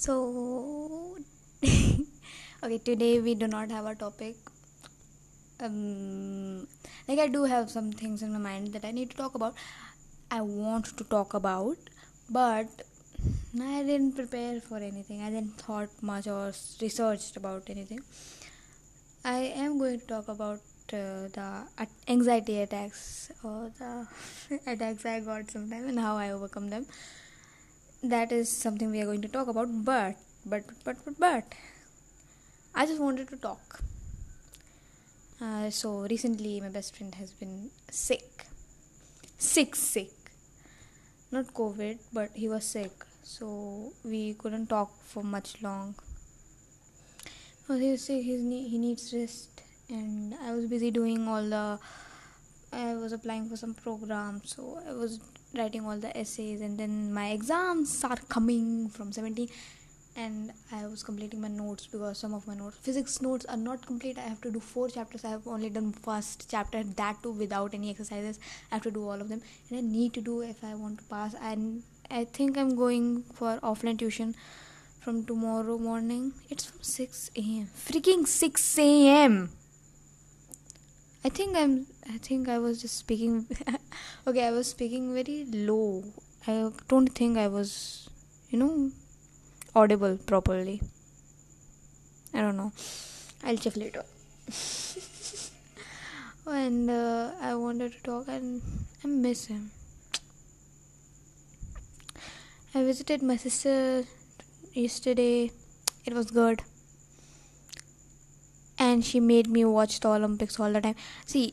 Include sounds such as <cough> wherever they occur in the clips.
So, <laughs> okay, today we do not have a topic. Um, like I do have some things in my mind that I need to talk about. I want to talk about, but I didn't prepare for anything. I didn't thought much or researched about anything. I am going to talk about uh, the anxiety attacks or the <laughs> attacks I got sometimes and how I overcome them that is something we are going to talk about but but but but but. I just wanted to talk. Uh, so recently my best friend has been sick. Sick sick. Not covid but he was sick. So we couldn't talk for much long. Because he was sick He's he needs rest. And i was busy doing all the i was applying for some programs so i was writing all the essays and then my exams are coming from 17 and i was completing my notes because some of my notes physics notes are not complete. I have to do four chapters. I have only done first chapter that too without any exercises. I have to do all of them and i need to do if i want to pass. And i think i'm going for offline tuition from tomorrow morning. It's from 6 a.m freaking 6 a.m i think i'm i think i was just speaking <laughs> okay i was speaking very low. I don't think i was you know audible properly. I don't know. I'll check later. <laughs> And uh, i wanted to talk and i miss him. I visited my sister yesterday. It was good and she made me watch the olympics all the time see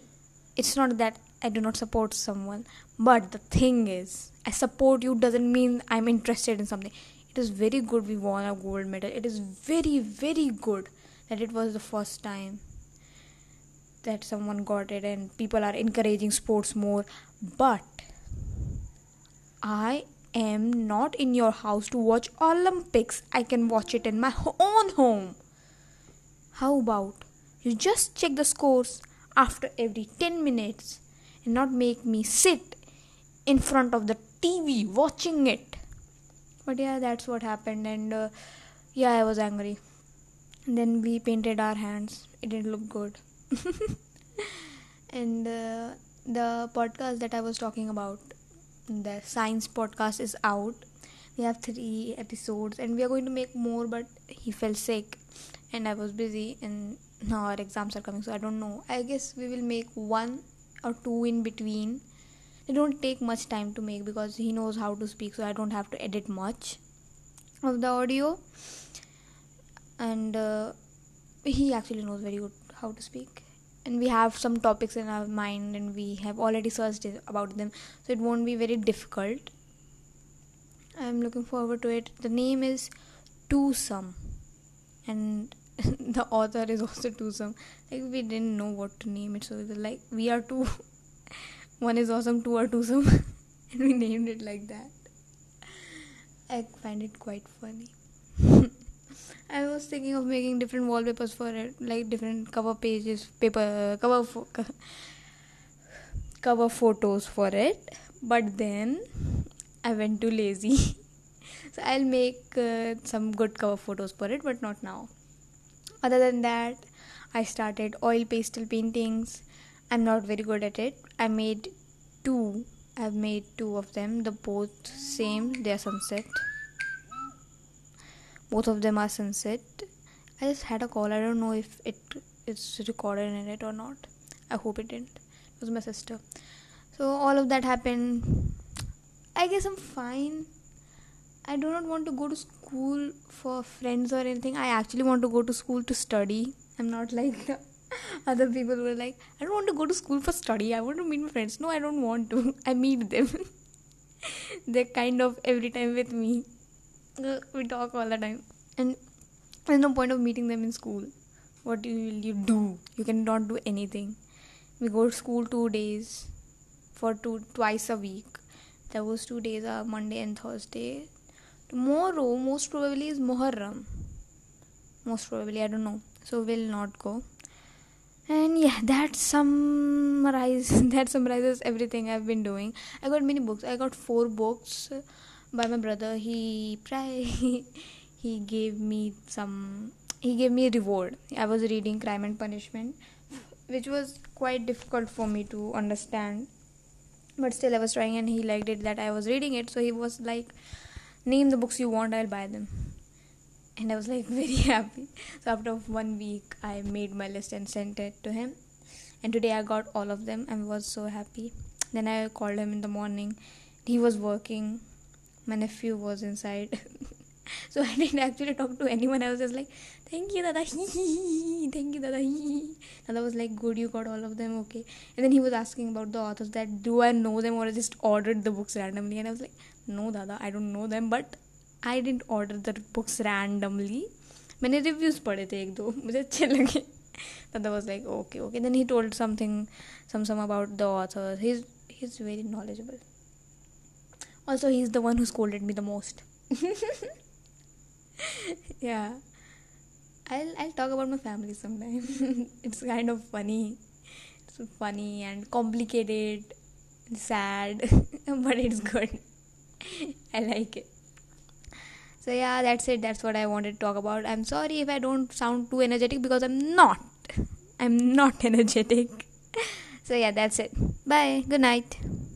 it's not that I do not support someone. But the thing is, I support you doesn't mean I'm interested in something. It is very good we won a gold medal. It is very, very good that it was the first time that someone got it and people are encouraging sports more. But I am not in your house to watch Olympics. I can watch it in my own home. How about you just check the scores after every 10 minutes? and not make me sit in front of the TV watching it. But yeah, that's what happened, and uh, yeah, I was angry. And then we painted our hands, it didn't look good. <laughs> and uh, the podcast that I was talking about, the science podcast, is out. We have three episodes, and we are going to make more, but he fell sick, and I was busy, and now our exams are coming, so I don't know. I guess we will make one or two in between. They don't take much time to make because he knows how to speak so i don't have to edit much of the audio. And uh, he actually knows very good how to speak. And we have some topics in our mind and we have already searched about them so it won't be very difficult. I'm looking forward to it. The name is twosome. And <laughs> the author is also twosome like we didn't know what to name it so we were like we are two <laughs> one is awesome two are twosome <laughs> and we named it like that. I find it quite funny. I was thinking of making different wallpapers for it like different cover pages paper cover fo- cover photos for it. But then i went too lazy. So i'll make uh, some good cover photos for it but not now other than that i started oil pastel paintings. I'm not very good at it. I made two. I've made two of them. The both same. They are sunset. Both of them are sunset. I just had a call. I don't know if it is recorded in it or not. I hope it didn't. It was my sister. So all of that happened. I guess i'm fine I do not want to go to school for friends or anything. I actually want to go to school to study. I'm not like <laughs> other people were like, I don't want to go to school for study. I want to meet my friends. No, I don't want to. <laughs> I meet them. <laughs> They're kind of every time with me. Uh, we talk all the time. And there's no point of meeting them in school. What will you do? You cannot do anything. We go to school two days for two twice a week. Those two days are Monday and Thursday tomorrow most probably is Muharram. Most probably I don't know. So we'll not go. And yeah that summarize <laughs> that summarizes everything I've been doing. I got many books. I got four books by my brother. He <laughs> he gave me some he gave me a reward. I was reading crime and punishment which was quite difficult for me to understand. But still i was trying and he liked it that i was reading it. So he was like name the books you want i'll buy them. And i was like <laughs> very happy. So after one week i made my list and sent it to him. And today i got all of them and was so happy. Then i called him in the morning. He was working. My nephew was inside <laughs> <laughs> so i didn't actually talk to anyone i was just like thank you dada thank <laughs> you dada <laughs> dada was like good you got all of them okay and then he was asking about the authors that do i know them or i just ordered the books randomly and i was like no dada i don't know them but i didn't order the books randomly मैंने reviews पढ़े थे एक दो मुझे अच्छे लगे Dada was like okay okay then he told something some some about the author he's he's very knowledgeable also he's the one who scolded me the most <laughs> yeah I'll I'll talk about my family sometime. <laughs> it's kind of funny. It's funny and complicated and sad, <laughs> but it's good. I like it. So yeah, that's it. That's what I wanted to talk about. I'm sorry if I don't sound too energetic because I'm not. I'm not energetic. so yeah, that's it. Bye. Good night.